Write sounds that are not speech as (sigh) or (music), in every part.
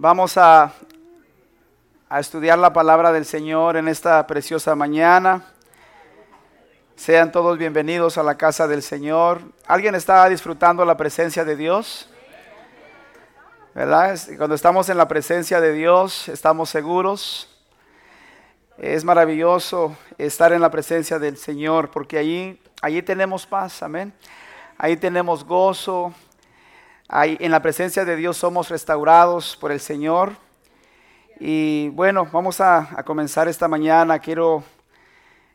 Vamos a, a estudiar la palabra del Señor en esta preciosa mañana. Sean todos bienvenidos a la casa del Señor. ¿Alguien está disfrutando la presencia de Dios? ¿Verdad? Cuando estamos en la presencia de Dios, estamos seguros. Es maravilloso estar en la presencia del Señor porque allí, allí tenemos paz, amén. Ahí tenemos gozo, En la presencia de Dios somos restaurados por el Señor. Y bueno, vamos a, comenzar esta mañana. Quiero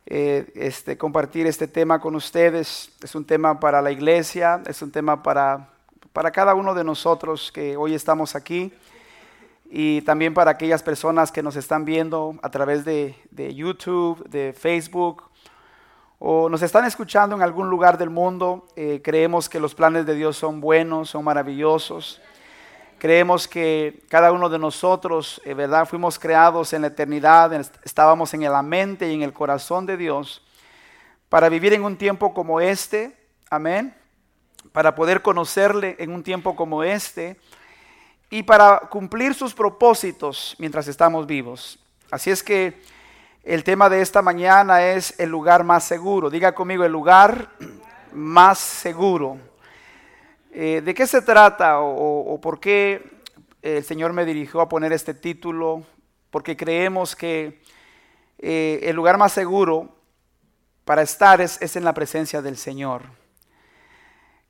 eh, este, compartir este tema con ustedes. Es un tema para la iglesia, es un tema para, para cada uno de nosotros que hoy estamos aquí y también para aquellas personas que nos están viendo a través de, de YouTube, de Facebook o nos están escuchando en algún lugar del mundo, eh, creemos que los planes de Dios son buenos, son maravillosos. Creemos que cada uno de nosotros, eh, ¿verdad? Fuimos creados en la eternidad, estábamos en la mente y en el corazón de Dios para vivir en un tiempo como este, amén, para poder conocerle en un tiempo como este y para cumplir sus propósitos mientras estamos vivos. Así es que el tema de esta mañana es el lugar más seguro. Diga conmigo, el lugar más seguro. Eh, ¿De qué se trata o, por qué el Señor me dirigió a poner este título? Porque creemos que eh, el lugar más seguro para estar es, es en la presencia del Señor.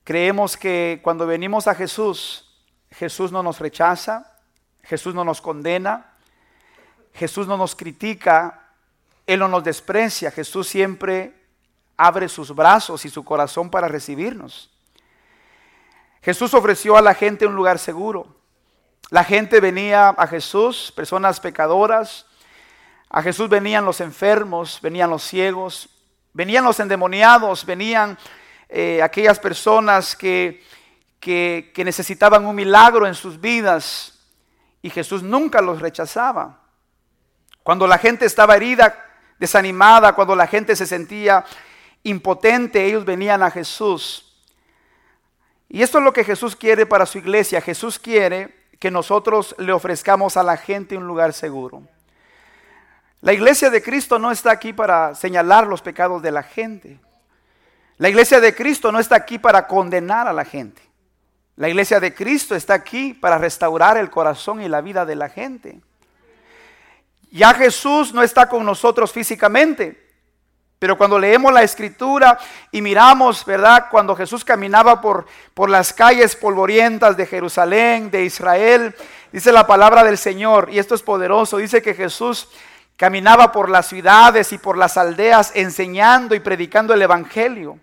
Creemos que cuando venimos a Jesús, Jesús no nos rechaza, Jesús no nos condena, Jesús no nos critica, él no nos desprecia, Jesús siempre abre sus brazos y su corazón para recibirnos. Jesús ofreció a la gente un lugar seguro. La gente venía a Jesús, personas pecadoras. A Jesús venían los enfermos, venían los ciegos, venían los endemoniados, venían eh, aquellas personas que, que necesitaban un milagro en sus vidas. Y Jesús nunca los rechazaba. Cuando la gente estaba herida, desanimada, cuando la gente se sentía impotente, ellos venían a Jesús. Y esto es lo que Jesús quiere para su iglesia. Jesús quiere que nosotros le ofrezcamos a la gente un lugar seguro. La iglesia de Cristo no está aquí para señalar los pecados de la gente. La iglesia de Cristo no está aquí para condenar a la gente. La iglesia de Cristo está aquí para restaurar el corazón y la vida de la gente. Ya Jesús no está con nosotros físicamente, pero cuando leemos la escritura y miramos, ¿verdad? Cuando Jesús caminaba por, por las calles polvorientas de Jerusalén, de Israel, dice la palabra del Señor, y esto es poderoso, dice que Jesús caminaba por las ciudades y por las aldeas enseñando y predicando el Evangelio.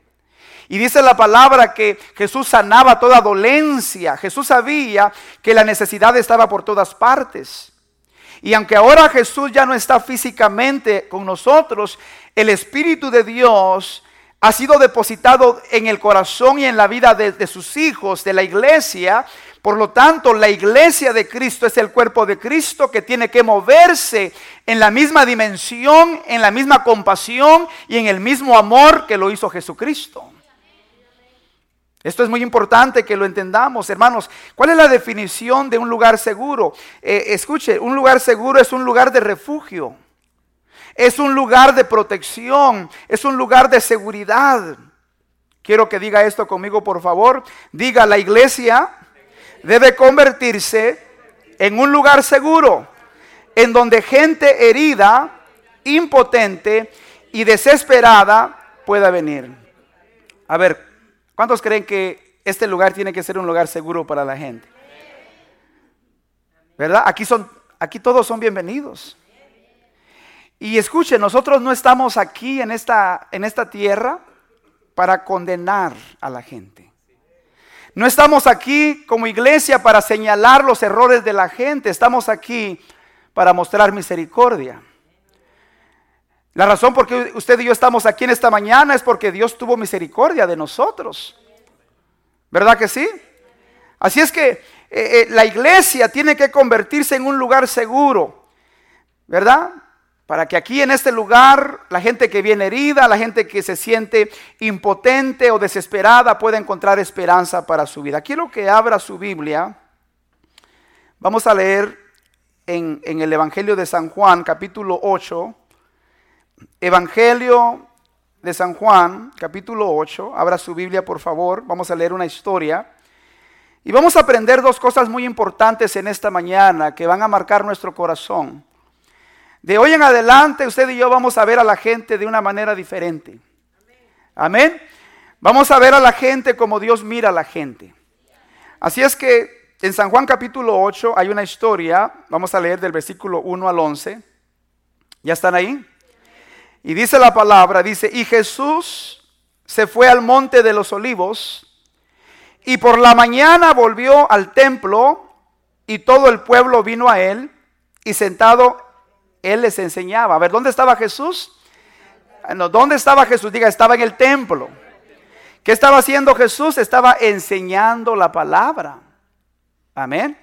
Y dice la palabra que Jesús sanaba toda dolencia. Jesús sabía que la necesidad estaba por todas partes. Y aunque ahora Jesús ya no está físicamente con nosotros, el Espíritu de Dios ha sido depositado en el corazón y en la vida de, sus hijos, de la iglesia. Por lo tanto, la iglesia de Cristo es el cuerpo de Cristo que tiene que moverse en la misma dimensión, en la misma compasión y en el mismo amor que lo hizo Jesucristo. Esto es muy importante que lo entendamos, hermanos. ¿Cuál es la definición de un lugar seguro? Eh, escuche, un lugar seguro es un lugar de refugio, es un lugar de protección, es un lugar de seguridad. Quiero que diga esto conmigo, por favor. Diga, la iglesia debe convertirse en un lugar seguro, en donde gente herida, impotente y desesperada pueda venir. A ver, ¿Cuántos creen que este lugar tiene que ser un lugar seguro para la gente? ¿Verdad? Aquí, son, aquí todos son bienvenidos. Y escuchen, nosotros no estamos aquí en esta, en esta tierra para condenar a la gente. No estamos aquí como iglesia para señalar los errores de la gente. Estamos aquí para mostrar misericordia. La razón por qué usted y yo estamos aquí en esta mañana es porque Dios tuvo misericordia de nosotros. ¿Verdad que sí? Así es que eh, eh, la iglesia tiene que convertirse en un lugar seguro. ¿Verdad? Para que aquí en este lugar la gente que viene herida, la gente que se siente impotente o desesperada pueda encontrar esperanza para su vida. Quiero que abra su Biblia. Vamos a leer en, en el Evangelio de San Juan, capítulo 8. Evangelio de San Juan, capítulo 8. Abra su Biblia, por favor. Vamos a leer una historia. Y vamos a aprender dos cosas muy importantes en esta mañana que van a marcar nuestro corazón. De hoy en adelante, usted y yo vamos a ver a la gente de una manera diferente. Amén. Vamos a ver a la gente como Dios mira a la gente. Así es que en San Juan capítulo 8 hay una historia, vamos a leer del versículo 1 al 11. ¿Ya están ahí? Y dice la palabra, dice, y Jesús se fue al monte de los olivos y por la mañana volvió al templo y todo el pueblo vino a él y sentado él les enseñaba. A ver, ¿dónde estaba Jesús? No, ¿dónde estaba Jesús? Diga, estaba en el templo. ¿Qué estaba haciendo Jesús? Estaba enseñando la palabra. Amén.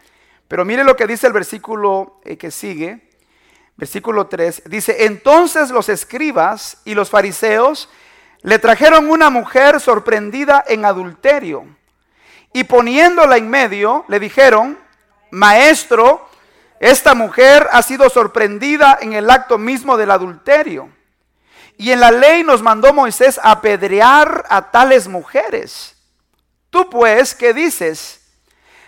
Pero mire lo que dice el versículo eh, que sigue. Versículo 3. Dice, entonces los escribas y los fariseos le trajeron una mujer sorprendida en adulterio. Y poniéndola en medio, le dijeron, maestro, esta mujer ha sido sorprendida en el acto mismo del adulterio. Y en la ley nos mandó Moisés apedrear a tales mujeres. Tú pues, ¿qué dices?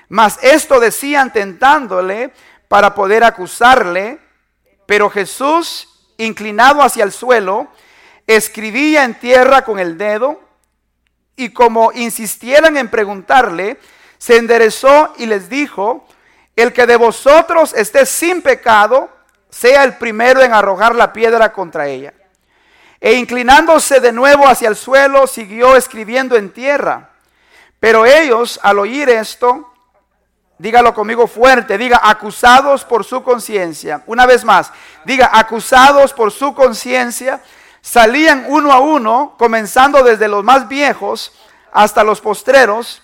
Mas esto decían tentándole para poder acusarle, pero Jesús, inclinado hacia el suelo, escribía en tierra con el dedo y como insistieran en preguntarle, se enderezó y les dijo, el que de vosotros esté sin pecado, sea el primero en arrojar la piedra contra ella. E inclinándose de nuevo hacia el suelo, siguió escribiendo en tierra. Pero ellos, al oír esto, dígalo conmigo fuerte, diga, acusados por su conciencia. Una vez más, diga, acusados por su conciencia, salían uno a uno, comenzando desde los más viejos hasta los postreros,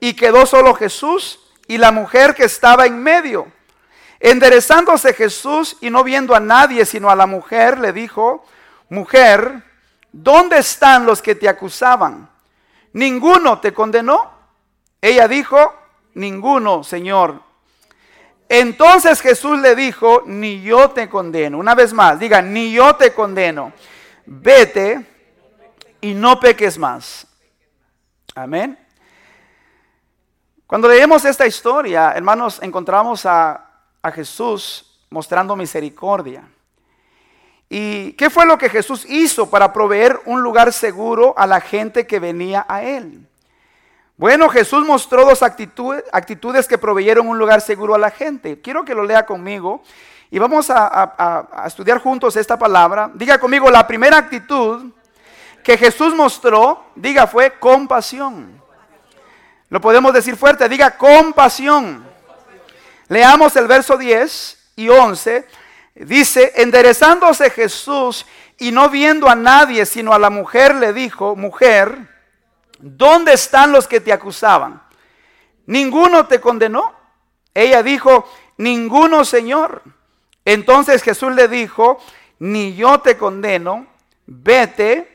y quedó solo Jesús y la mujer que estaba en medio. Enderezándose Jesús y no viendo a nadie sino a la mujer, le dijo, mujer, ¿dónde están los que te acusaban? ¿Ninguno te condenó? Ella dijo, ninguno, Señor. Entonces Jesús le dijo, ni yo te condeno. Una vez más, diga, ni yo te condeno. Vete y no peques más. Amén. Cuando leemos esta historia, hermanos, encontramos a, a Jesús mostrando misericordia. ¿Y qué fue lo que Jesús hizo para proveer un lugar seguro a la gente que venía a Él? Bueno, Jesús mostró dos actitudes, que proveyeron un lugar seguro a la gente. Quiero que lo lea conmigo y vamos a, a, estudiar juntos esta palabra. Diga conmigo, la primera actitud que Jesús mostró, diga, fue compasión. Lo podemos decir fuerte, diga compasión. Leamos el verso 10 y 11 Dice, enderezándose Jesús y no viendo a nadie sino a la mujer, le dijo, mujer, ¿dónde están los que te acusaban? ¿Ninguno te condenó? Ella dijo, ninguno, Señor. Entonces Jesús le dijo, ni yo te condeno, vete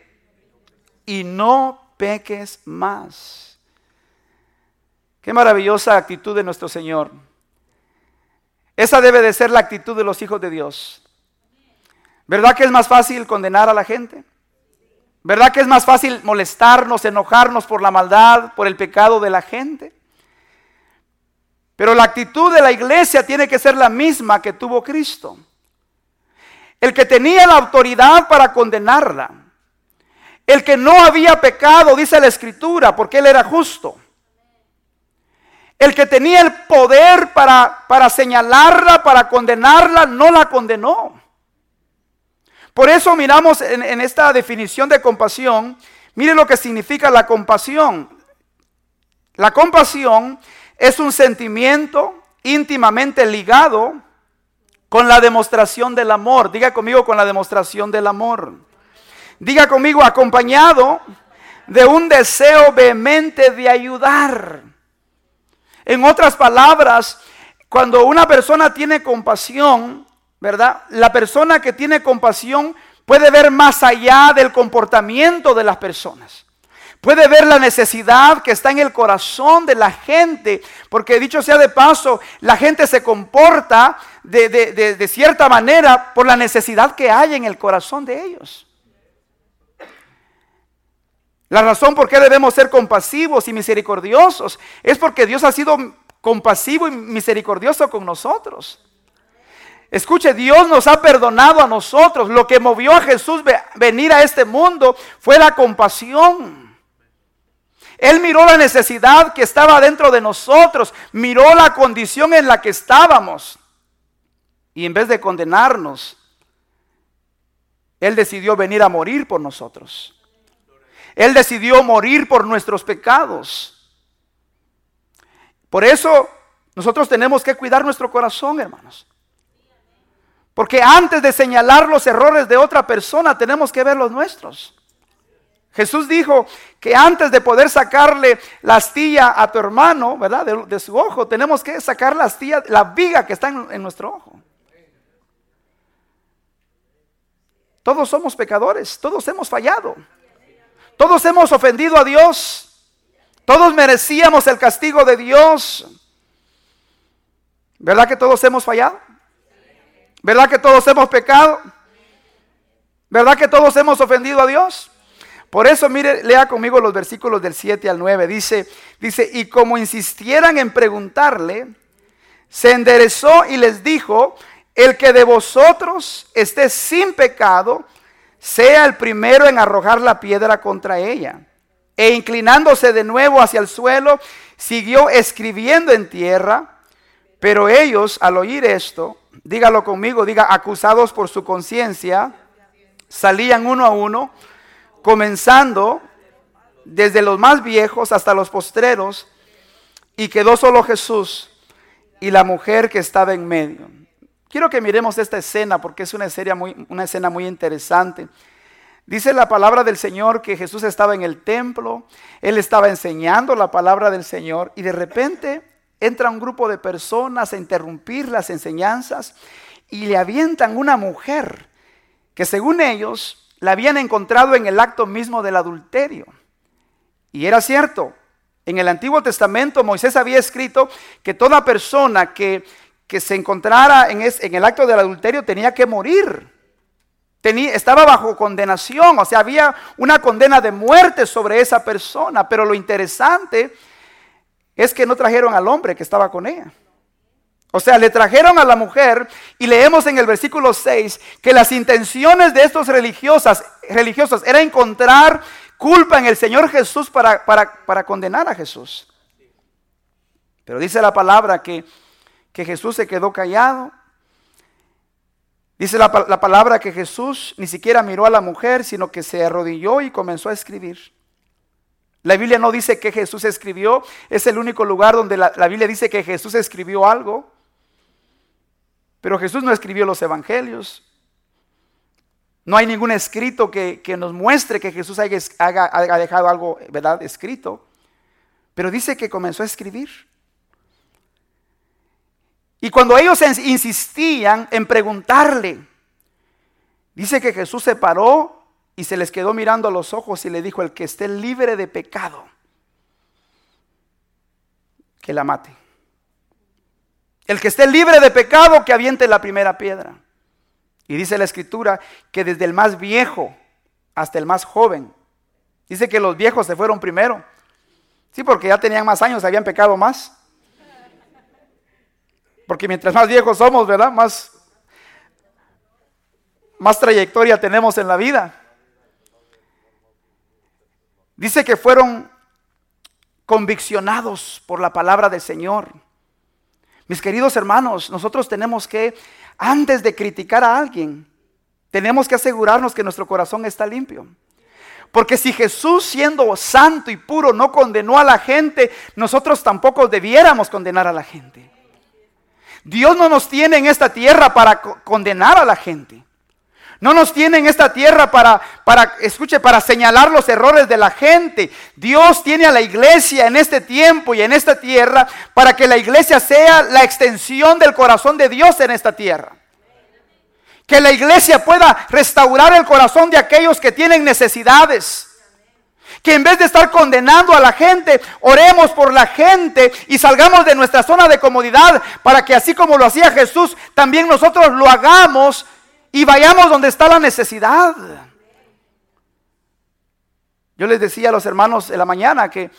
y no peques más. Qué maravillosa actitud de nuestro Señor. Esa debe de ser la actitud de los hijos de Dios. ¿Verdad que es más fácil condenar a la gente? ¿Verdad que es más fácil molestarnos, enojarnos por la maldad, por el pecado de la gente? Pero la actitud de la iglesia tiene que ser la misma que tuvo Cristo. El que tenía la autoridad para condenarla. El que no había pecado, dice la escritura, porque él era justo. El que tenía el poder para, para señalarla, para condenarla, no la condenó. Por eso miramos en, esta definición de compasión, mire lo que significa la compasión. La compasión es un sentimiento íntimamente ligado con la demostración del amor. Diga conmigo con la demostración del amor. Diga conmigo acompañado de un deseo vehemente de ayudar. En otras palabras, cuando una persona tiene compasión, ¿verdad? La persona que tiene compasión puede ver más allá del comportamiento de las personas. Puede ver la necesidad que está en el corazón de la gente. Porque dicho sea de paso, la gente se comporta de, de cierta manera por la necesidad que hay en el corazón de ellos. La razón por qué debemos ser compasivos y misericordiosos es porque Dios ha sido compasivo y misericordioso con nosotros. Escuche, Dios nos ha perdonado a nosotros. Lo que movió a Jesús venir a este mundo fue la compasión. Él miró la necesidad que estaba dentro de nosotros, miró la condición en la que estábamos. Y en vez de condenarnos, Él decidió venir a morir por nosotros. Él decidió morir por nuestros pecados. Por eso nosotros tenemos que cuidar nuestro corazón, hermanos. Porque antes de señalar los errores de otra persona, tenemos que ver los nuestros. Jesús dijo que antes de poder sacarle la astilla a tu hermano, ¿verdad? De, su ojo, tenemos que sacar la astilla, la viga que está en nuestro ojo. Todos somos pecadores, todos hemos fallado. Todos hemos ofendido a Dios. Todos merecíamos el castigo de Dios. ¿Verdad que todos hemos fallado? ¿Verdad que todos hemos pecado? ¿Verdad que todos hemos ofendido a Dios? Por eso, mire, lea conmigo los versículos del 7 al 9. Dice, dice, y como insistieran en preguntarle, se enderezó y les dijo, el que de vosotros esté sin pecado, sea el primero en arrojar la piedra contra ella. E inclinándose de nuevo hacia el suelo, siguió escribiendo en tierra. Pero ellos, al oír esto, dígalo conmigo, diga, acusados por su conciencia, salían uno a uno, comenzando desde los más viejos hasta los postreros, y quedó solo Jesús y la mujer que estaba en medio. Quiero que miremos esta escena porque es una, muy, escena muy interesante. Dice la palabra del Señor que Jesús estaba en el templo, Él estaba enseñando la palabra del Señor y de repente entra un grupo de personas a interrumpir las enseñanzas y le avientan una mujer que según ellos la habían encontrado en el acto mismo del adulterio. Y era cierto, en el Antiguo Testamento Moisés había escrito que toda persona que, que se encontrara en, en, el acto del adulterio tenía que morir. Tenía, estaba bajo condenación, o sea, había una condena de muerte sobre esa persona. Pero lo interesante es que no trajeron al hombre que estaba con ella. O sea, le trajeron a la mujer y leemos en el versículo 6 que las intenciones de estos religiosas, religiosos era encontrar culpa en el Señor Jesús para, para, para condenar a Jesús. Pero dice la palabra que que Jesús se quedó callado. Dice la, palabra que Jesús ni siquiera miró a la mujer, sino que se arrodilló y comenzó a escribir. La Biblia no dice que Jesús escribió, es el único lugar donde la, Biblia dice que Jesús escribió algo. Pero Jesús no escribió los evangelios. No hay ningún escrito que, nos muestre que Jesús haya, haya dejado algo, ¿verdad?, escrito. Pero dice que comenzó a escribir. Y cuando ellos insistían en preguntarle, dice que Jesús se paró y se les quedó mirando a los ojos y le dijo, el que esté libre de pecado, que la mate. El que esté libre de pecado, que aviente la primera piedra. Y dice la escritura que desde el más viejo hasta el más joven, dice que los viejos se fueron primero. Sí, porque ya tenían más años, habían pecado más. Porque mientras más viejos somos, ¿verdad? Más, más trayectoria tenemos en la vida. Dice que fueron conviccionados por la palabra del Señor. Mis queridos hermanos, nosotros tenemos que, antes de criticar a alguien, tenemos que asegurarnos que nuestro corazón está limpio. Porque si Jesús siendo santo y puro no condenó a la gente, nosotros tampoco debiéramos condenar a la gente. Dios no nos tiene en esta tierra para condenar a la gente. No nos tiene en esta tierra para, para, escuche, para señalar los errores de la gente. Dios tiene a la iglesia en este tiempo y en esta tierra para que la iglesia sea la extensión del corazón de Dios en esta tierra. Que la iglesia pueda restaurar el corazón de aquellos que tienen necesidades Que en vez de estar condenando a la gente, oremos por la gente y salgamos de nuestra zona de comodidad para que así como lo hacía Jesús, también nosotros lo hagamos y vayamos donde está la necesidad. Yo les decía a los hermanos en la mañana que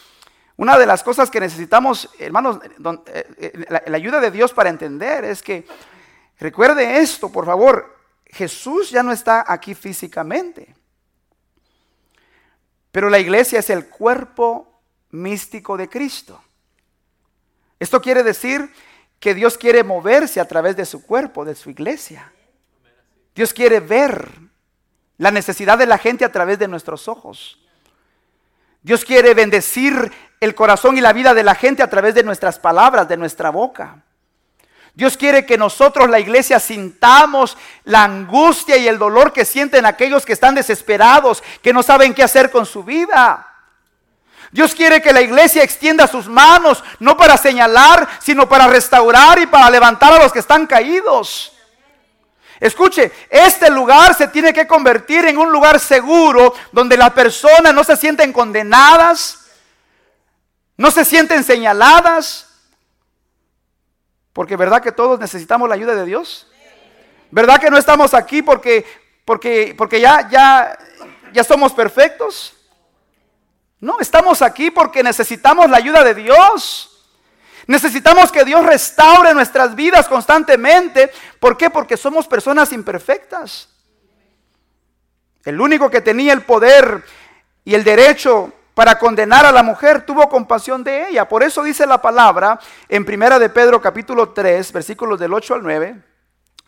una de las cosas que necesitamos, hermanos, eh, eh, la ayuda de Dios para entender es que, recuerde esto, por favor, Jesús ya no está aquí físicamente. Pero la iglesia es el cuerpo místico de Cristo. Esto quiere decir que Dios quiere moverse a través de su cuerpo, de su iglesia. Dios quiere ver la necesidad de la gente a través de nuestros ojos. Dios quiere bendecir el corazón y la vida de la gente a través de nuestras palabras, de nuestra boca. Dios quiere que nosotros, la iglesia, sintamos la angustia y el dolor que sienten aquellos que están desesperados, que no saben qué hacer con su vida. Dios quiere que la iglesia extienda sus manos, no para señalar, sino para restaurar y para levantar a los que están caídos. Escuche, este lugar se tiene que convertir en un lugar seguro donde las personas no se sienten condenadas, no se sienten señaladas, porque verdad que todos necesitamos la ayuda de Dios. ¿Verdad que no estamos aquí porque porque porque ya ya ya somos perfectos? No, estamos aquí porque necesitamos la ayuda de Dios. Necesitamos que Dios restaure nuestras vidas constantemente. ¿Por qué? Porque somos personas imperfectas. El único que tenía el poder y el derecho para condenar a la mujer, tuvo compasión de ella. Por eso dice la palabra en Primera de Pedro capítulo 3, versículos del 8 al 9,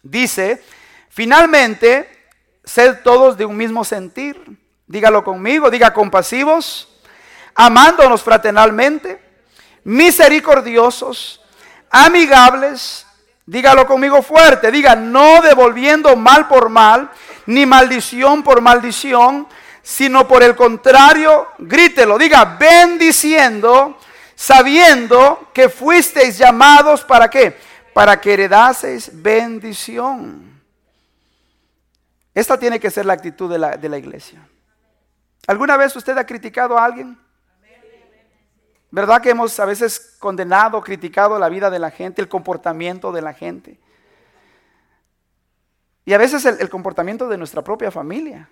dice, finalmente, sed todos de un mismo sentir. Dígalo conmigo, diga compasivos, amándonos fraternalmente, misericordiosos, amigables, dígalo conmigo fuerte, diga no devolviendo mal por mal, ni maldición por maldición, sino por el contrario, grítelo, diga, bendiciendo, sabiendo que fuisteis llamados para qué? Para que heredaseis bendición. Esta tiene que ser la actitud de la, de la iglesia. ¿Alguna vez usted ha criticado a alguien? ¿Verdad que hemos a veces condenado, criticado la vida de la gente, el comportamiento de la gente? Y a veces el comportamiento de nuestra propia familia.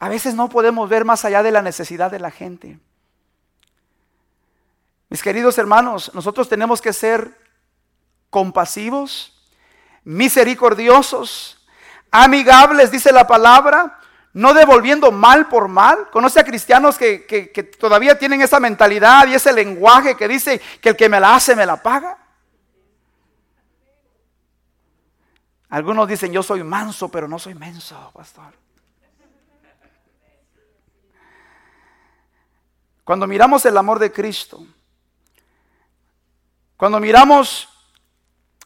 A veces no podemos ver más allá de la necesidad de la gente. Mis queridos hermanos, nosotros tenemos que ser compasivos, misericordiosos, amigables, dice la palabra, no devolviendo mal por mal. Conoce a cristianos que, que, todavía tienen esa mentalidad y ese lenguaje que dice que el que me la hace me la paga. Algunos dicen yo soy manso, pero no soy menso, pastor. Cuando miramos el amor de Cristo, cuando miramos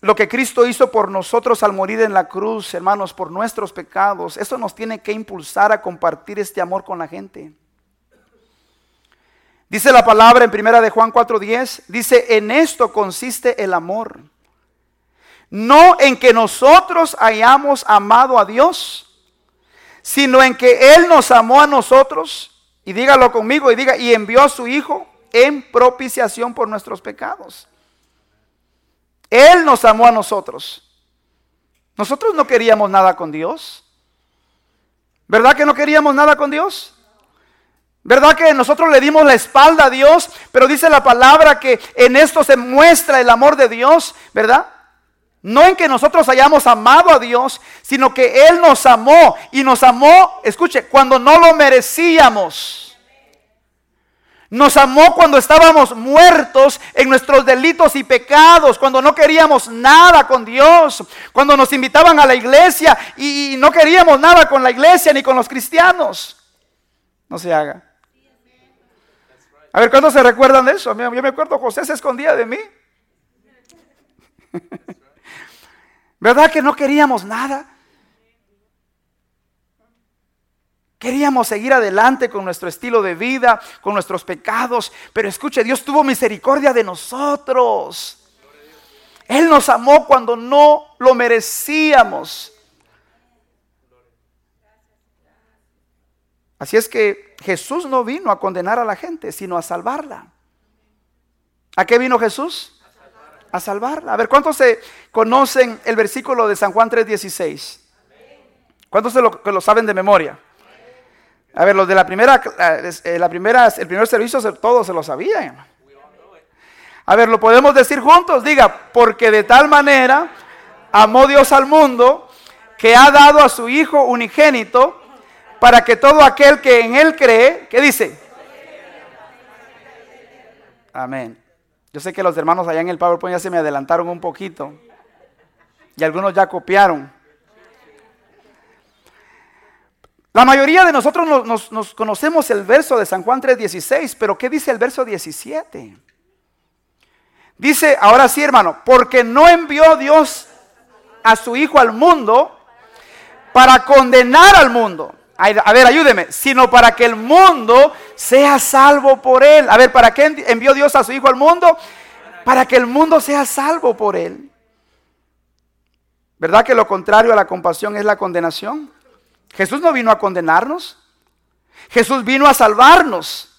lo que Cristo hizo por nosotros al morir en la cruz, hermanos, por nuestros pecados, eso nos tiene que impulsar a compartir este amor con la gente. Dice la palabra en primera de Juan 4:10, dice, "En esto consiste el amor, no en que nosotros hayamos amado a Dios, sino en que él nos amó a nosotros y dígalo conmigo y diga, y envió a su Hijo en propiciación por nuestros pecados. Él nos amó a nosotros. Nosotros no queríamos nada con Dios. ¿Verdad que no queríamos nada con Dios? ¿Verdad que nosotros le dimos la espalda a Dios? Pero dice la palabra que en esto se muestra el amor de Dios, ¿verdad? No en que nosotros hayamos amado a Dios, sino que Él nos amó y nos amó, escuche, cuando no lo merecíamos. Nos amó cuando estábamos muertos en nuestros delitos y pecados, cuando no queríamos nada con Dios, cuando nos invitaban a la iglesia y no queríamos nada con la iglesia ni con los cristianos. No se haga. A ver, ¿cuántos se recuerdan de eso? Yo me acuerdo, José se escondía de mí. (laughs) ¿Verdad que no queríamos nada? Queríamos seguir adelante con nuestro estilo de vida, con nuestros pecados, pero escuche, Dios tuvo misericordia de nosotros. Él nos amó cuando no lo merecíamos. Así es que Jesús no vino a condenar a la gente, sino a salvarla. ¿A qué vino Jesús? A salvarla. A ver, ¿cuántos se conocen el versículo de San Juan 3:16? ¿Cuántos se lo, lo saben de memoria? A ver, los de la primera, eh, la primera, el primer servicio todos se lo sabían. A ver, lo podemos decir juntos. Diga, porque de tal manera amó Dios al mundo que ha dado a su Hijo unigénito para que todo aquel que en Él cree, ¿qué dice? Amén. Yo sé que los hermanos allá en el PowerPoint ya se me adelantaron un poquito y algunos ya copiaron. La mayoría de nosotros nos, conocemos el verso de San Juan 3:16, pero ¿qué dice el verso 17? Dice, ahora sí hermano, porque no envió Dios a su Hijo al mundo para condenar al mundo. A ver, ayúdeme, sino para que el mundo sea salvo por él. A ver, ¿para qué envió Dios a su Hijo al mundo? Para que el mundo sea salvo por él. ¿Verdad que lo contrario a la compasión es la condenación? Jesús no vino a condenarnos. Jesús vino a salvarnos.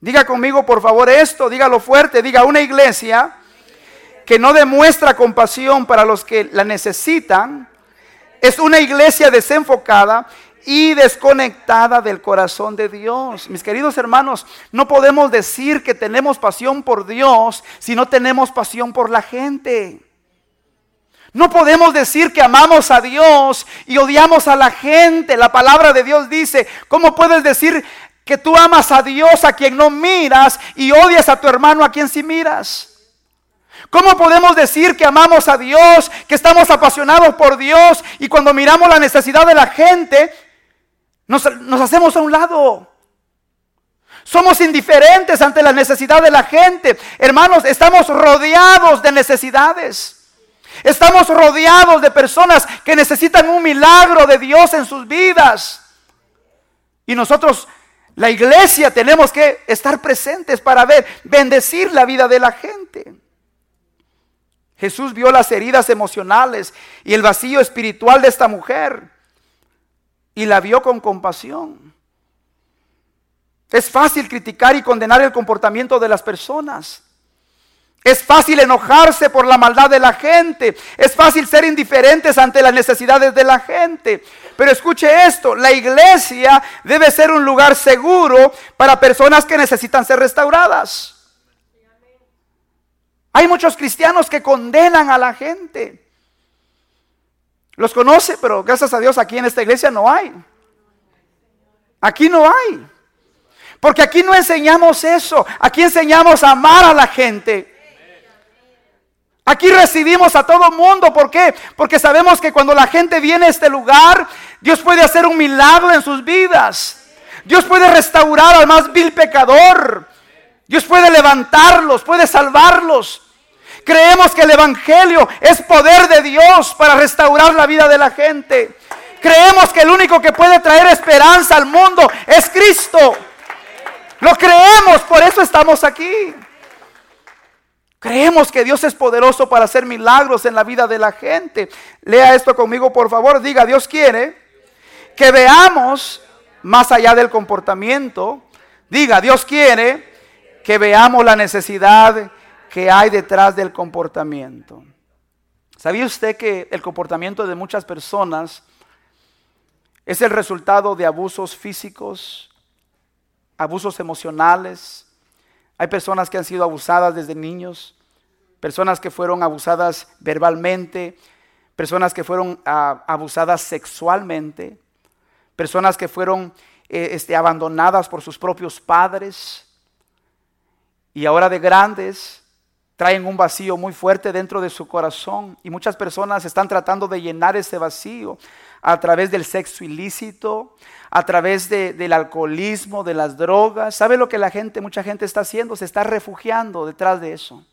Diga conmigo, por favor, esto, dígalo fuerte, diga una iglesia que no demuestra compasión para los que la necesitan, es una iglesia desenfocada y desconectada del corazón de Dios. Mis queridos hermanos, no podemos decir que tenemos pasión por Dios si no tenemos pasión por la gente. No podemos decir que amamos a Dios y odiamos a la gente. La palabra de Dios dice, ¿cómo puedes decir que tú amas a Dios a quien no miras y odias a tu hermano a quien sí miras? ¿Cómo podemos decir que amamos a Dios, que estamos apasionados por Dios y cuando miramos la necesidad de la gente, nos, nos hacemos a un lado? Somos indiferentes ante la necesidad de la gente. Hermanos, estamos rodeados de necesidades. Estamos rodeados de personas que necesitan un milagro de Dios en sus vidas. Y nosotros, la iglesia, tenemos que estar presentes para ver, bendecir la vida de la gente. Jesús vio las heridas emocionales y el vacío espiritual de esta mujer y la vio con compasión. Es fácil criticar y condenar el comportamiento de las personas. Es fácil enojarse por la maldad de la gente. Es fácil ser indiferentes ante las necesidades de la gente. Pero escuche esto, la iglesia debe ser un lugar seguro para personas que necesitan ser restauradas. Hay muchos cristianos que condenan a la gente. Los conoce, pero gracias a Dios aquí en esta iglesia no hay. Aquí no hay. Porque aquí no enseñamos eso. Aquí enseñamos a amar a la gente. Aquí recibimos a todo mundo. ¿Por qué? Porque sabemos que cuando la gente viene a este lugar, Dios puede hacer un milagro en sus vidas. Dios puede restaurar al más vil pecador. Dios puede levantarlos, puede salvarlos. Creemos que el Evangelio es poder de Dios para restaurar la vida de la gente. Creemos que el único que puede traer esperanza al mundo es Cristo. Lo creemos, por eso estamos aquí. Creemos que Dios es poderoso para hacer milagros en la vida de la gente. Lea esto conmigo, por favor. Diga, Dios quiere que veamos más allá del comportamiento. Diga, Dios quiere que veamos la necesidad que hay detrás del comportamiento. ¿Sabía usted que el comportamiento de muchas personas es el resultado de abusos físicos, abusos emocionales, hay personas que han sido abusadas desde niños, personas que fueron abusadas verbalmente, personas que fueron ah, abusadas sexualmente, personas que fueron eh, este, abandonadas por sus propios padres y ahora de grandes traen un vacío muy fuerte dentro de su corazón y muchas personas están tratando de llenar ese vacío a través del sexo ilícito, a través del alcoholismo, de las drogas. ¿Sabe lo que la gente, mucha gente está haciendo? Se está refugiando detrás de eso.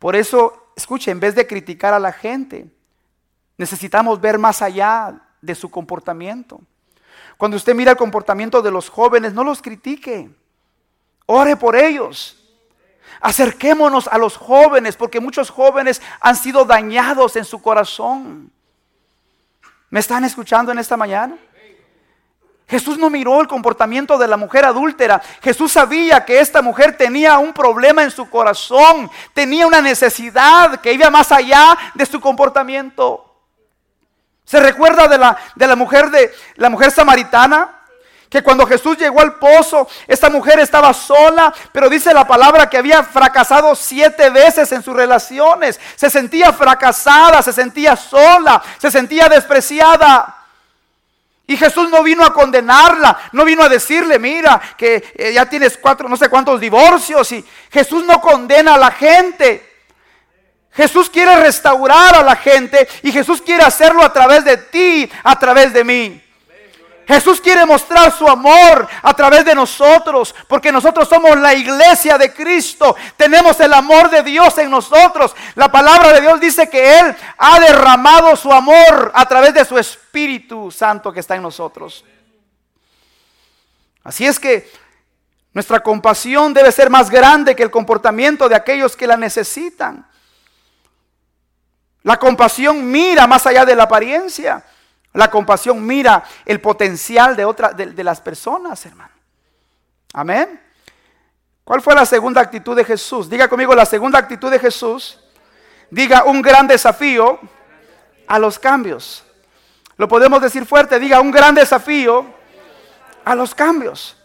Por eso, escuche, en vez de criticar a la gente, necesitamos ver más allá de su comportamiento. Cuando usted mira el comportamiento de los jóvenes, no los critique. Ore por ellos. Acerquémonos a los jóvenes, porque muchos jóvenes han sido dañados en su corazón. ¿Me están escuchando en esta mañana? Jesús no miró el comportamiento de la mujer adúltera. Jesús sabía que esta mujer tenía un problema en su corazón, tenía una necesidad que iba más allá de su comportamiento. ¿Se recuerda de la, de la mujer de la mujer samaritana? Que cuando Jesús llegó al pozo, esta mujer estaba sola, pero dice la palabra que había fracasado siete veces en sus relaciones. Se sentía fracasada, se sentía sola, se sentía despreciada. Y Jesús no vino a condenarla, no vino a decirle, mira, que eh, ya tienes cuatro, no sé cuántos divorcios. Y Jesús no condena a la gente. Jesús quiere restaurar a la gente y Jesús quiere hacerlo a través de ti, a través de mí. Jesús quiere mostrar su amor a través de nosotros, porque nosotros somos la iglesia de Cristo. Tenemos el amor de Dios en nosotros. La palabra de Dios dice que Él ha derramado su amor a través de su Espíritu Santo que está en nosotros. Así es que nuestra compasión debe ser más grande que el comportamiento de aquellos que la necesitan. La compasión mira más allá de la apariencia. La compasión mira el potencial de, otra, de, las personas, hermano. Amén. ¿Cuál fue la segunda actitud de Jesús? Diga conmigo la segunda actitud de Jesús. Diga un gran desafío a los cambios. Lo podemos decir fuerte. Diga un gran desafío a los cambios.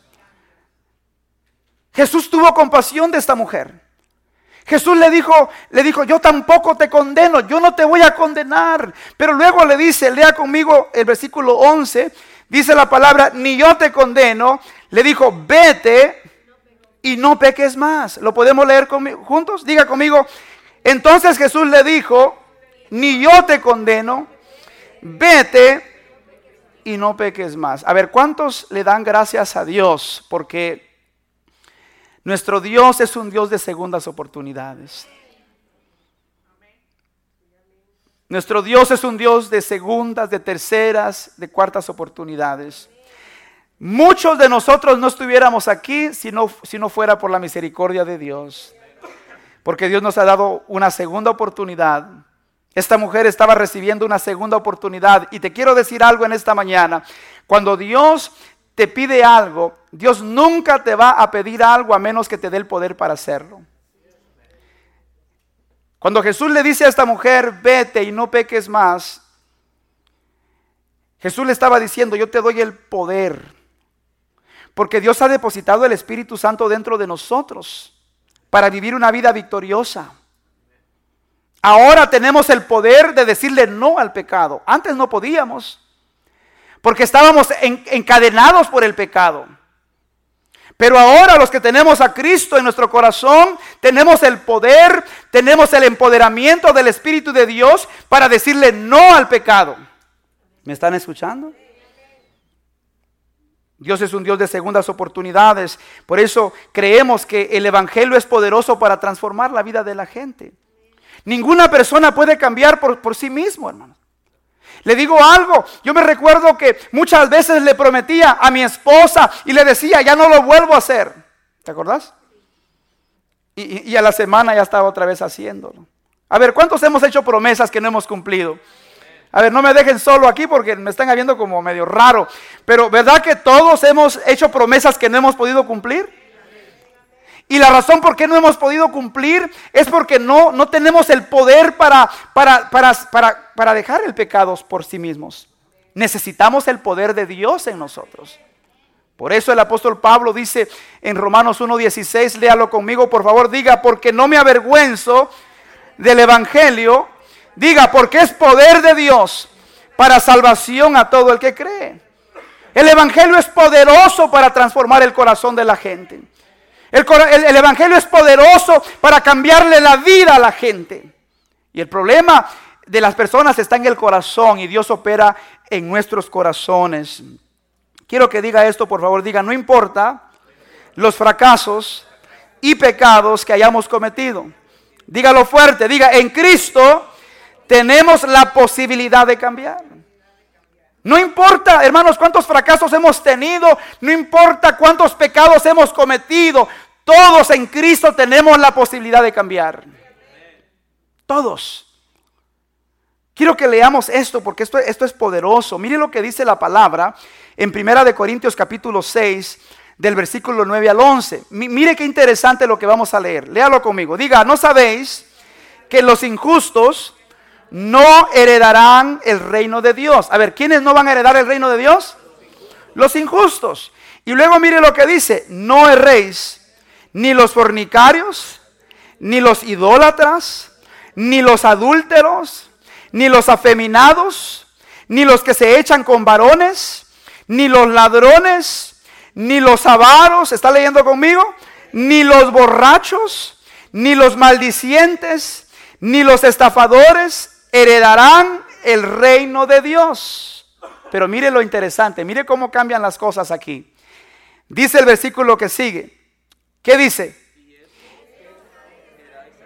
Jesús tuvo compasión de esta mujer. Jesús le dijo, le dijo, yo tampoco te condeno, yo no te voy a condenar. Pero luego le dice, lea conmigo el versículo 11, dice la palabra, ni yo te condeno. Le dijo, vete y no peques más. ¿Lo podemos leer juntos? Diga conmigo. Entonces Jesús le dijo, ni yo te condeno, vete y no peques más. A ver, ¿cuántos le dan gracias a Dios? Porque nuestro Dios es un Dios de segundas oportunidades. Nuestro Dios es un Dios de segundas, de terceras, de cuartas oportunidades. Muchos de nosotros no estuviéramos aquí si no, si no fuera por la misericordia de Dios. Porque Dios nos ha dado una segunda oportunidad. Esta mujer estaba recibiendo una segunda oportunidad. Y te quiero decir algo en esta mañana. Cuando Dios te pide algo, Dios nunca te va a pedir algo a menos que te dé el poder para hacerlo. Cuando Jesús le dice a esta mujer, vete y no peques más, Jesús le estaba diciendo, yo te doy el poder, porque Dios ha depositado el Espíritu Santo dentro de nosotros para vivir una vida victoriosa. Ahora tenemos el poder de decirle no al pecado. Antes no podíamos porque estábamos encadenados por el pecado. Pero ahora los que tenemos a Cristo en nuestro corazón, tenemos el poder, tenemos el empoderamiento del Espíritu de Dios para decirle no al pecado. ¿Me están escuchando? Dios es un Dios de segundas oportunidades. Por eso creemos que el Evangelio es poderoso para transformar la vida de la gente. Ninguna persona puede cambiar por, por sí mismo, hermano. Le digo algo, yo me recuerdo que muchas veces le prometía a mi esposa y le decía, ya no lo vuelvo a hacer. ¿Te acordás? Y, a la semana ya estaba otra vez haciéndolo. A ver, ¿cuántos hemos hecho promesas que no hemos cumplido? A ver, no me dejen solo aquí porque me están viendo como medio raro. Pero ¿verdad que todos hemos hecho promesas que no hemos podido cumplir? Y la razón por qué no hemos podido cumplir es porque no, no tenemos el poder para, para, para, para, para dejar el pecado por sí mismos. Necesitamos el poder de Dios en nosotros. Por eso el apóstol Pablo dice en Romanos 1.16, léalo conmigo, por favor, diga, porque no me avergüenzo del Evangelio, diga, porque es poder de Dios para salvación a todo el que cree. El Evangelio es poderoso para transformar el corazón de la gente. El, Evangelio es poderoso para cambiarle la vida a la gente. Y el problema de las personas está en el corazón y Dios opera en nuestros corazones. Quiero que diga esto, por favor, diga, no importa los fracasos y pecados que hayamos cometido. Dígalo fuerte, diga, en Cristo tenemos la posibilidad de cambiar. No importa, hermanos, cuántos fracasos hemos tenido, no importa cuántos pecados hemos cometido, todos en Cristo tenemos la posibilidad de cambiar. Todos. Quiero que leamos esto porque esto, esto es poderoso. Mire lo que dice la palabra en Primera de Corintios capítulo 6 del versículo 9 al 11. mire qué interesante lo que vamos a leer. Léalo conmigo. Diga, ¿no sabéis que los injustos no heredarán el reino de Dios? A ver, ¿quiénes no van a heredar el reino de Dios? Los injustos. Y luego mire lo que dice, no erréis ni los fornicarios, ni los idólatras, ni los adúlteros, ni los afeminados, ni los que se echan con varones, ni los ladrones, ni los avaros, ¿está leyendo conmigo? Ni los borrachos, ni los maldicientes, ni los estafadores heredarán el reino de Dios. Pero mire lo interesante, mire cómo cambian las cosas aquí. Dice el versículo que sigue. ¿Qué dice?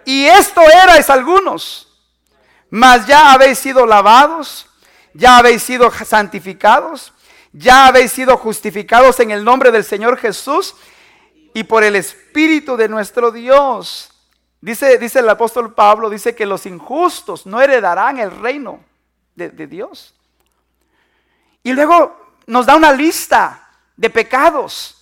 Y esto erais algunos mas ya habéis sido lavados, ya habéis sido santificados, ya habéis sido justificados en el nombre del Señor Jesús y por el Espíritu de nuestro Dios. Dice, dice el apóstol Pablo, dice que los injustos no heredarán el reino de, Dios. Y luego nos da una lista de pecados.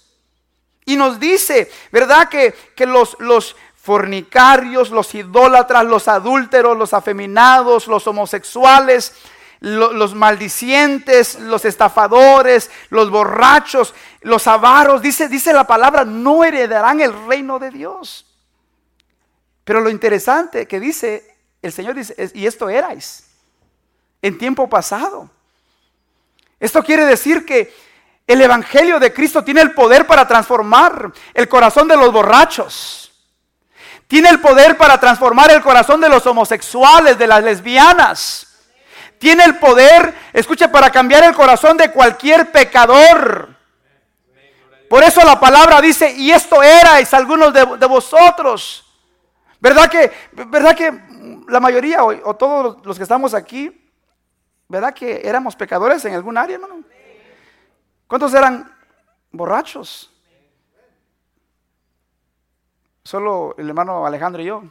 Y nos dice, ¿verdad? Que, que los, los, fornicarios, los idólatras, los adúlteros, los afeminados, los homosexuales, los maldicientes, los estafadores, los borrachos, los avaros, dice, dice la palabra, no heredarán el reino de Dios. Pero lo interesante que dice, el Señor dice, y esto erais en tiempo pasado. Esto quiere decir que el Evangelio de Cristo tiene el poder para transformar el corazón de los borrachos tiene el poder para transformar el corazón de los homosexuales, de las lesbianas. Tiene el poder, escuche, para cambiar el corazón de cualquier pecador. Por eso la palabra dice, y esto erais algunos de, vosotros. ¿Verdad que, ¿Verdad que la mayoría o, todos los que estamos aquí, ¿verdad que éramos pecadores en algún área, hermano? ¿Cuántos eran borrachos? Solo el hermano Alejandro y yo.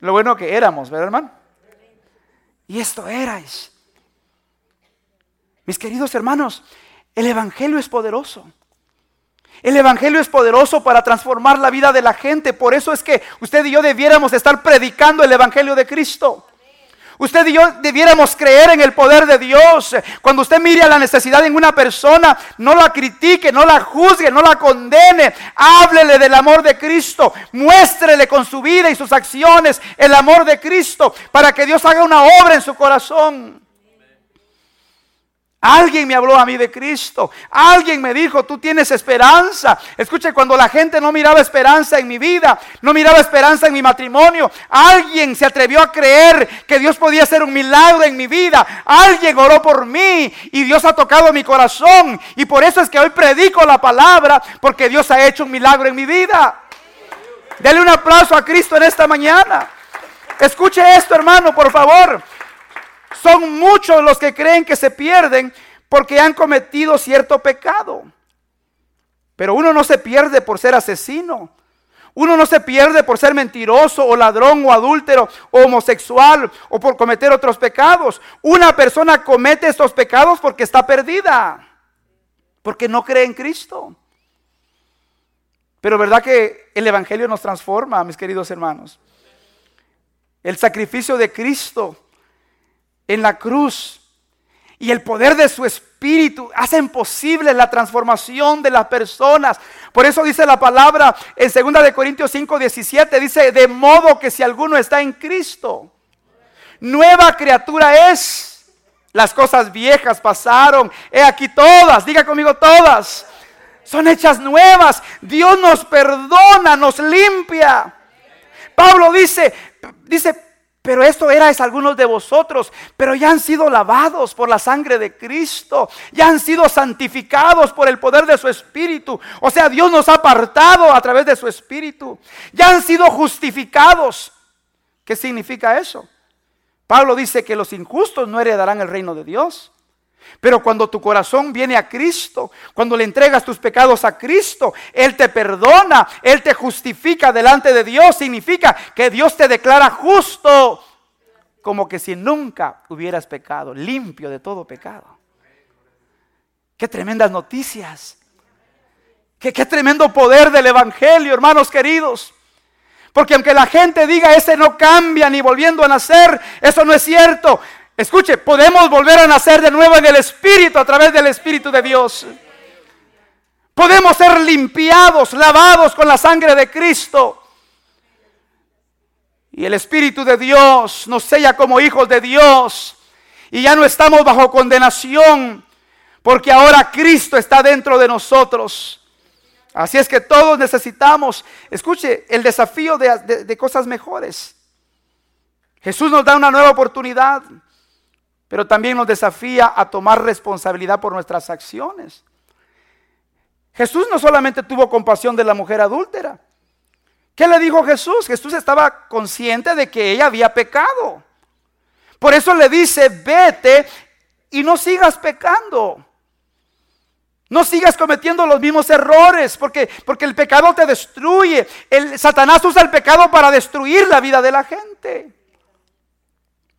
Lo bueno que éramos, ¿verdad, hermano? Y esto erais. Mis queridos hermanos, el Evangelio es poderoso. El Evangelio es poderoso para transformar la vida de la gente. Por eso es que usted y yo debiéramos estar predicando el Evangelio de Cristo. Usted y yo debiéramos creer en el poder de Dios. Cuando usted mire a la necesidad en una persona, no la critique, no la juzgue, no la condene. Háblele del amor de Cristo. Muéstrele con su vida y sus acciones el amor de Cristo para que Dios haga una obra en su corazón. Alguien me habló a mí de Cristo. Alguien me dijo, tú tienes esperanza. Escuche, cuando la gente no miraba esperanza en mi vida, no miraba esperanza en mi matrimonio, alguien se atrevió a creer que Dios podía hacer un milagro en mi vida. Alguien oró por mí y Dios ha tocado mi corazón. Y por eso es que hoy predico la palabra, porque Dios ha hecho un milagro en mi vida. Dele un aplauso a Cristo en esta mañana. Escuche esto, hermano, por favor. Son muchos los que creen que se pierden porque han cometido cierto pecado. Pero uno no se pierde por ser asesino. Uno no se pierde por ser mentiroso o ladrón o adúltero o homosexual o por cometer otros pecados. Una persona comete estos pecados porque está perdida, porque no cree en Cristo. Pero verdad que el Evangelio nos transforma, mis queridos hermanos. El sacrificio de Cristo en la cruz y el poder de su espíritu hacen posible la transformación de las personas. Por eso dice la palabra en 2 de Corintios 5, 17, dice, de modo que si alguno está en Cristo, nueva criatura es. Las cosas viejas pasaron, he aquí todas, diga conmigo todas, son hechas nuevas. Dios nos perdona, nos limpia. Pablo dice, dice, pero esto erais algunos de vosotros, pero ya han sido lavados por la sangre de Cristo, ya han sido santificados por el poder de su Espíritu. O sea, Dios nos ha apartado a través de su Espíritu. Ya han sido justificados. ¿Qué significa eso? Pablo dice que los injustos no heredarán el reino de Dios. Pero cuando tu corazón viene a Cristo, cuando le entregas tus pecados a Cristo, Él te perdona, Él te justifica delante de Dios, significa que Dios te declara justo, como que si nunca hubieras pecado, limpio de todo pecado. Qué tremendas noticias. Qué, tremendo poder del Evangelio, hermanos queridos. Porque aunque la gente diga, ese no cambia ni volviendo a nacer, eso no es cierto. Escuche, podemos volver a nacer de nuevo en el Espíritu a través del Espíritu de Dios. Podemos ser limpiados, lavados con la sangre de Cristo. Y el Espíritu de Dios nos sella como hijos de Dios. Y ya no estamos bajo condenación, porque ahora Cristo está dentro de nosotros. Así es que todos necesitamos, escuche, el desafío de, de cosas mejores. Jesús nos da una nueva oportunidad pero también nos desafía a tomar responsabilidad por nuestras acciones. Jesús no solamente tuvo compasión de la mujer adúltera. ¿Qué le dijo Jesús? Jesús estaba consciente de que ella había pecado. Por eso le dice, vete y no sigas pecando. No sigas cometiendo los mismos errores, porque, porque el pecado te destruye. El, Satanás usa el pecado para destruir la vida de la gente.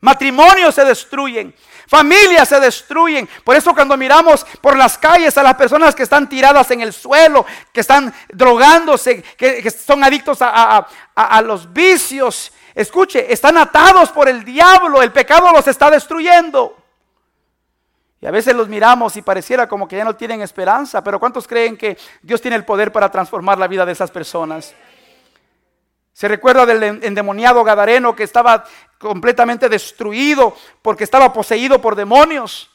Matrimonios se destruyen, familias se destruyen. Por eso cuando miramos por las calles a las personas que están tiradas en el suelo, que están drogándose, que, son adictos a, a los vicios, escuche, están atados por el diablo, el pecado los está destruyendo. Y a veces los miramos y pareciera como que ya no tienen esperanza, pero ¿cuántos creen que Dios tiene el poder para transformar la vida de esas personas? Se recuerda del endemoniado Gadareno que estaba completamente destruido porque estaba poseído por demonios.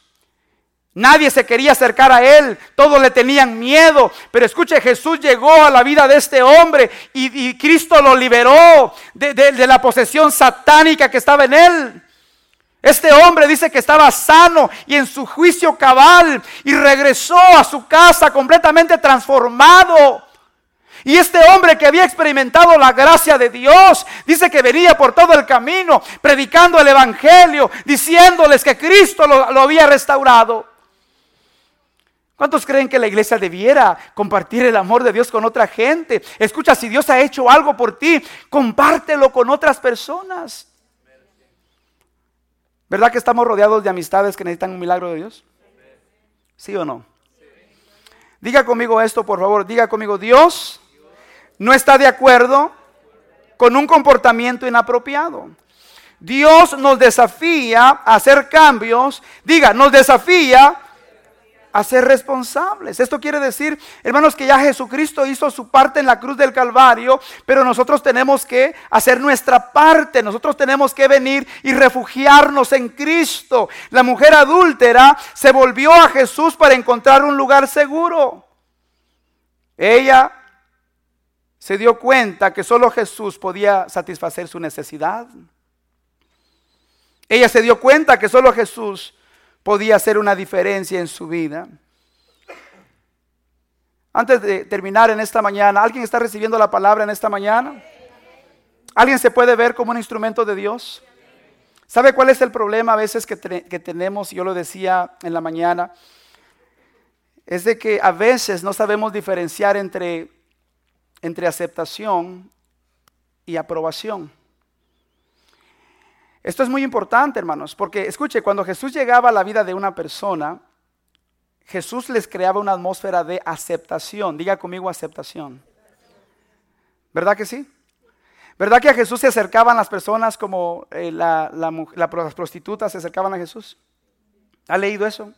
Nadie se quería acercar a él, todos le tenían miedo. Pero escuche, Jesús llegó a la vida de este hombre y, Cristo lo liberó de, de la posesión satánica que estaba en él. Este hombre dice que estaba sano y en su juicio cabal y regresó a su casa completamente transformado. Y este hombre que había experimentado la gracia de Dios, dice que venía por todo el camino predicando el Evangelio, diciéndoles que Cristo lo, había restaurado. ¿Cuántos creen que la iglesia debiera compartir el amor de Dios con otra gente? Escucha, si Dios ha hecho algo por ti, compártelo con otras personas. ¿Verdad que estamos rodeados de amistades que necesitan un milagro de Dios? ¿Sí o no? Diga conmigo esto, por favor. Diga conmigo, Dios no está de acuerdo con un comportamiento inapropiado. Dios nos desafía a hacer cambios. Diga, nos desafía a ser responsables. Esto quiere decir, hermanos, que ya Jesucristo hizo su parte en la cruz del Calvario, pero nosotros tenemos que hacer nuestra parte. Nosotros tenemos que venir y refugiarnos en Cristo. La mujer adúltera se volvió a Jesús para encontrar un lugar seguro. Ella se dio cuenta que solo Jesús podía satisfacer su necesidad. Ella se dio cuenta que solo Jesús podía hacer una diferencia en su vida. Antes de terminar en esta mañana, ¿alguien está recibiendo la palabra en esta mañana? ¿Alguien se puede ver como un instrumento de Dios? ¿Sabe cuál es el problema a veces que, que tenemos? Yo lo decía en la mañana. Es de que a veces no sabemos diferenciar entre entre aceptación y aprobación. Esto es muy importante, hermanos, porque escuche, cuando Jesús llegaba a la vida de una persona, Jesús les creaba una atmósfera de aceptación. Diga conmigo aceptación. ¿Verdad que sí? ¿Verdad que a Jesús se acercaban las personas como eh, las prostitutas se acercaban a Jesús? ¿Ha leído eso?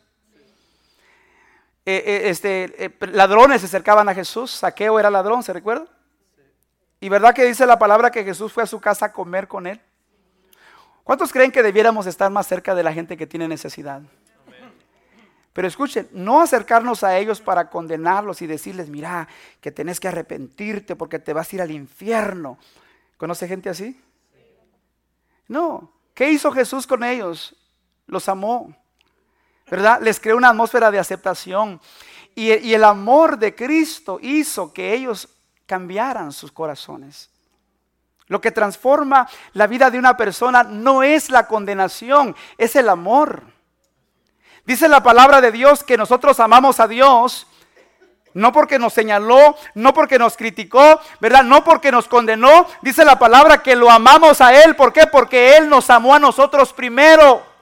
Eh, eh, este, eh, ladrones se acercaban a Jesús, Saqueo era ladrón, ¿se recuerda? ¿Y verdad que dice la palabra que Jesús fue a su casa a comer con él? ¿Cuántos creen que debiéramos estar más cerca de la gente que tiene necesidad? Pero escuchen, no acercarnos a ellos para condenarlos y decirles, mira, que tenés que arrepentirte porque te vas a ir al infierno. ¿Conoce gente así? No. ¿Qué hizo Jesús con ellos? Los amó. ¿Verdad? Les creó una atmósfera de aceptación. Y, el amor de Cristo hizo que ellos cambiaran sus corazones. Lo que transforma la vida de una persona no es la condenación, es el amor. Dice la palabra de Dios que nosotros amamos a Dios no porque nos señaló, no porque nos criticó, ¿verdad? No porque nos condenó. Dice la palabra que lo amamos a Él. ¿Por qué? Porque Él nos amó a nosotros primero.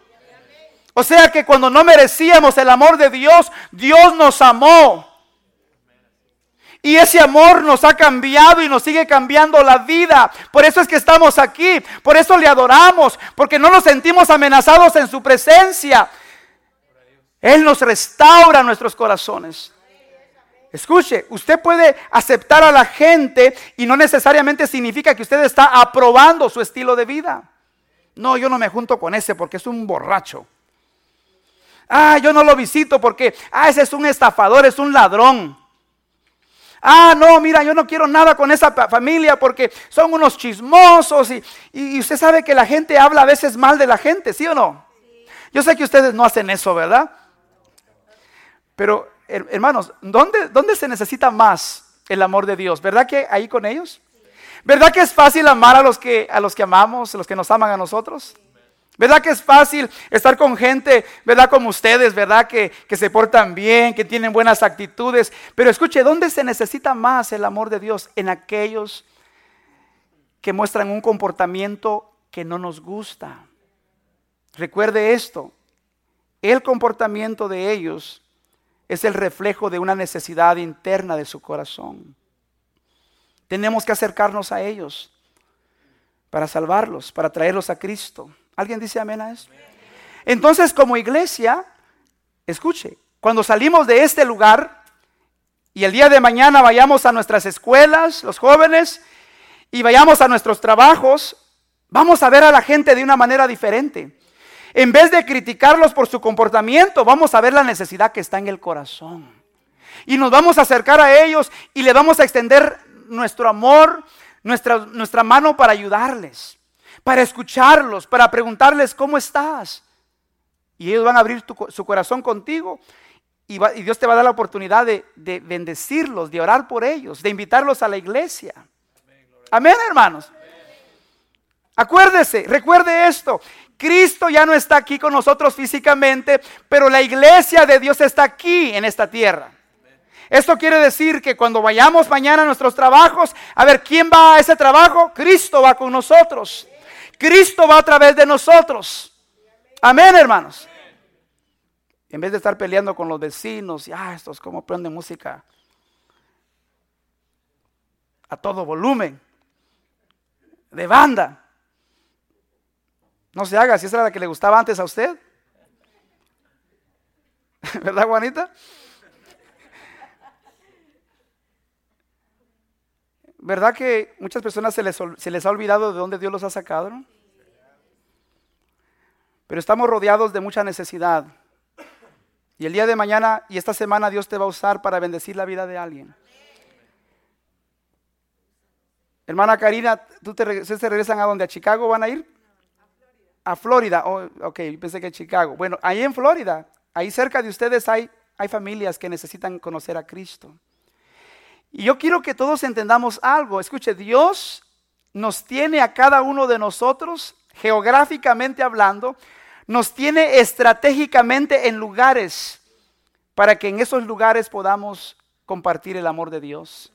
O sea que cuando no merecíamos el amor de Dios, Dios nos amó. Y ese amor nos ha cambiado y nos sigue cambiando la vida. Por eso es que estamos aquí. Por eso le adoramos. Porque no nos sentimos amenazados en su presencia. Él nos restaura nuestros corazones. Escuche, usted puede aceptar a la gente y no necesariamente significa que usted está aprobando su estilo de vida. No, yo no me junto con ese porque es un borracho. Ah, yo no lo visito porque, ah, ese es un estafador, es un ladrón. Ah, no, mira, yo no quiero nada con esa familia porque son unos chismosos y, y, usted sabe que la gente habla a veces mal de la gente, ¿sí o no? Yo sé que ustedes no hacen eso, ¿verdad? Pero, hermanos, ¿dónde, ¿dónde se necesita más el amor de Dios? ¿Verdad que ahí con ellos? ¿Verdad que es fácil amar a los que, a los que amamos, a los que nos aman a nosotros? ¿Verdad que es fácil estar con gente, verdad, como ustedes, verdad, que, que, se portan bien, que tienen buenas actitudes? Pero escuche, ¿dónde se necesita más el amor de Dios? En aquellos que muestran un comportamiento que no nos gusta. Recuerde esto, el comportamiento de ellos es el reflejo de una necesidad interna de su corazón. Tenemos que acercarnos a ellos para salvarlos, para traerlos a Cristo. ¿Alguien dice amén a eso? Entonces, como iglesia, escuche, cuando salimos de este lugar y el día de mañana vayamos a nuestras escuelas, los jóvenes, y vayamos a nuestros trabajos, vamos a ver a la gente de una manera diferente. En vez de criticarlos por su comportamiento, vamos a ver la necesidad que está en el corazón. Y nos vamos a acercar a ellos y le vamos a extender nuestro amor, nuestra, nuestra mano para ayudarles para escucharlos, para preguntarles cómo estás. Y ellos van a abrir su corazón contigo y, Dios te va a dar la oportunidad de, de, bendecirlos, de orar por ellos, de invitarlos a la iglesia. Amén, hermanos. Acuérdese, recuerde esto. Cristo ya no está aquí con nosotros físicamente, pero la iglesia de Dios está aquí en esta tierra. Esto quiere decir que cuando vayamos mañana a nuestros trabajos, a ver, ¿quién va a ese trabajo? Cristo va con nosotros. Cristo va a través de nosotros. Amén, hermanos. En vez de estar peleando con los vecinos, y ah, estos como prenden música a todo volumen, de banda. No se haga, si esa era la que le gustaba antes a usted. (laughs) ¿Verdad, Juanita? ¿Verdad que muchas personas se les, se les, ha olvidado de dónde Dios los ha sacado? Pero estamos rodeados de mucha necesidad. Y el día de mañana y esta semana Dios te va a usar para bendecir la vida de alguien. Hermana Karina, ¿tú te, ¿ustedes se regresan a dónde? ¿A Chicago van a ir? A Florida. Oh, ok, pensé que a Chicago. Bueno, ahí en Florida, ahí cerca de ustedes hay, hay familias que necesitan conocer a Cristo. Y yo quiero que todos entendamos algo. Escuche, Dios nos tiene a cada uno de nosotros, geográficamente hablando, nos tiene estratégicamente en lugares para que en esos lugares podamos compartir el amor de Dios.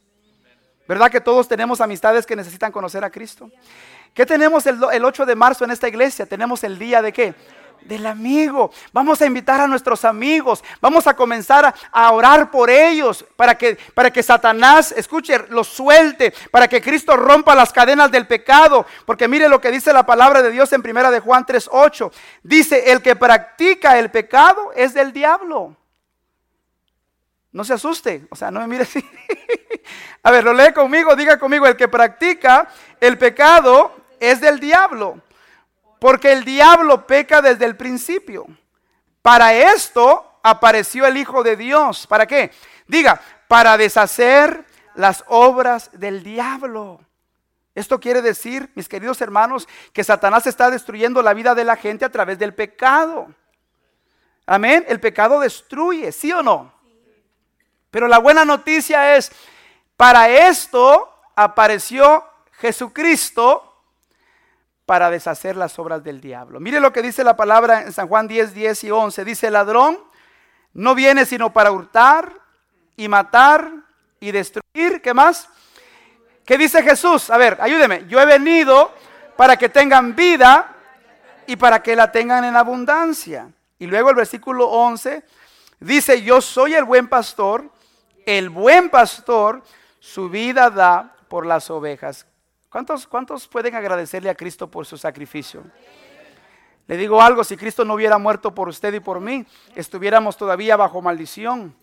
¿Verdad que todos tenemos amistades que necesitan conocer a Cristo? ¿Qué tenemos el, el 8 de marzo en esta iglesia? Tenemos el día de qué? Del amigo. Vamos a invitar a nuestros amigos. Vamos a comenzar a, orar por ellos para que, para que Satanás, escuche, los suelte, para que Cristo rompa las cadenas del pecado. Porque mire lo que dice la palabra de Dios en primera de Juan 3:8. Dice, "El que practica el pecado es del diablo." No se asuste, o sea, no me mire así. (laughs) a ver, lo lee conmigo, diga conmigo, el que practica el pecado es del diablo. Porque el diablo peca desde el principio. Para esto apareció el Hijo de Dios. ¿Para qué? Diga, para deshacer las obras del diablo. Esto quiere decir, mis queridos hermanos, que Satanás está destruyendo la vida de la gente a través del pecado. Amén. El pecado destruye, ¿sí o no? Pero la buena noticia es, para esto apareció Jesucristo para deshacer las obras del diablo. Mire lo que dice la palabra en San Juan 10, 10 y 11. Dice, el ladrón no viene sino para hurtar y matar y destruir. ¿Qué más? ¿Qué dice Jesús? A ver, ayúdeme. Yo he venido para que tengan vida y para que la tengan en abundancia. Y luego el versículo 11 dice, yo soy el buen pastor, el buen pastor su vida da por las ovejas. ¿Cuántos, ¿Cuántos pueden agradecerle a Cristo por su sacrificio? Le digo algo, si Cristo no hubiera muerto por usted y por mí, estuviéramos todavía bajo maldición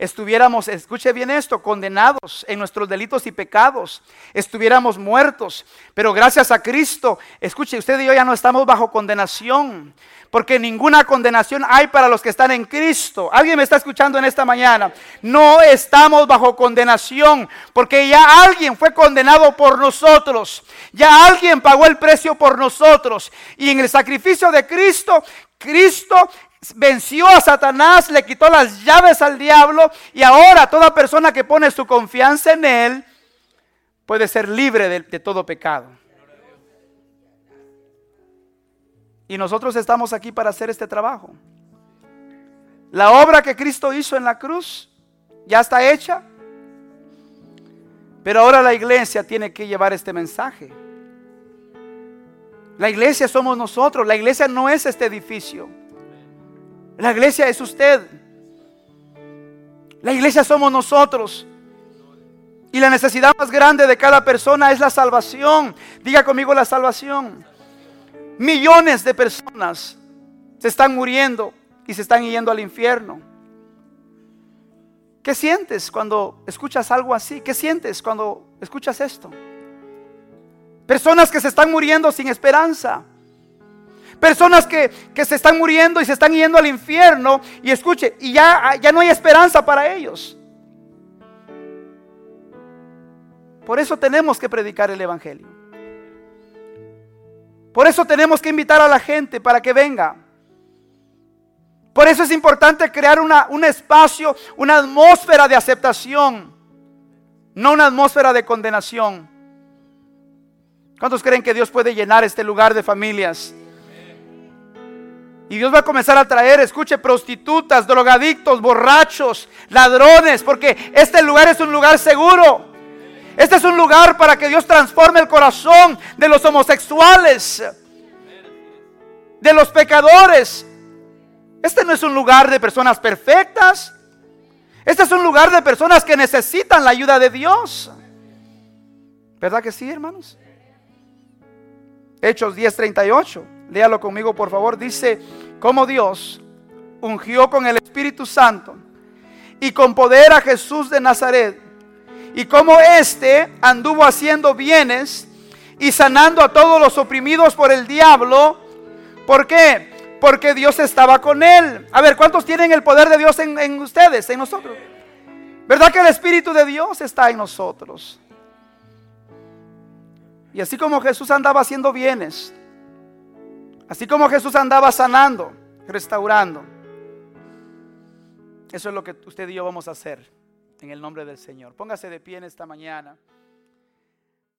estuviéramos, escuche bien esto, condenados en nuestros delitos y pecados, estuviéramos muertos. Pero gracias a Cristo, escuche, usted y yo ya no estamos bajo condenación, porque ninguna condenación hay para los que están en Cristo. ¿Alguien me está escuchando en esta mañana? No estamos bajo condenación, porque ya alguien fue condenado por nosotros, ya alguien pagó el precio por nosotros. Y en el sacrificio de Cristo, Cristo venció a Satanás, le quitó las llaves al diablo y ahora toda persona que pone su confianza en Él puede ser libre de, todo pecado. Y nosotros estamos aquí para hacer este trabajo. La obra que Cristo hizo en la cruz ya está hecha. Pero ahora la iglesia tiene que llevar este mensaje. La iglesia somos nosotros. La iglesia no es este edificio. La iglesia es usted. La iglesia somos nosotros. Y la necesidad más grande de cada persona es la salvación. Diga conmigo la salvación. Millones de personas se están muriendo y se están yendo al infierno. ¿Qué sientes cuando escuchas algo así? ¿Qué sientes cuando escuchas esto? Personas que se están muriendo sin esperanza. Personas que, se están muriendo y se están yendo al infierno. Y escuche, y ya, ya no hay esperanza para ellos. Por eso tenemos que predicar el Evangelio. Por eso tenemos que invitar a la gente para que venga. Por eso es importante crear una, un espacio, una atmósfera de aceptación, no una atmósfera de condenación. ¿Cuántos creen que Dios puede llenar este lugar de familias? Y Dios va a comenzar a traer, escuche, prostitutas, drogadictos, borrachos, ladrones, porque este lugar es un lugar seguro. Este es un lugar para que Dios transforme el corazón de los homosexuales, de los pecadores. Este no es un lugar de personas perfectas. Este es un lugar de personas que necesitan la ayuda de Dios. ¿Verdad que sí, hermanos? Hechos 10:38. Léalo conmigo, por favor. Dice, como Dios ungió con el Espíritu Santo y con poder a Jesús de Nazaret. Y como éste anduvo haciendo bienes y sanando a todos los oprimidos por el diablo. ¿Por qué? Porque Dios estaba con él. A ver, ¿cuántos tienen el poder de Dios en, en ustedes, en nosotros? ¿Verdad que el Espíritu de Dios está en nosotros? Y así como Jesús andaba haciendo bienes, Así como Jesús andaba sanando, restaurando. Eso es lo que usted y yo vamos a hacer en el nombre del Señor. Póngase de pie en esta mañana.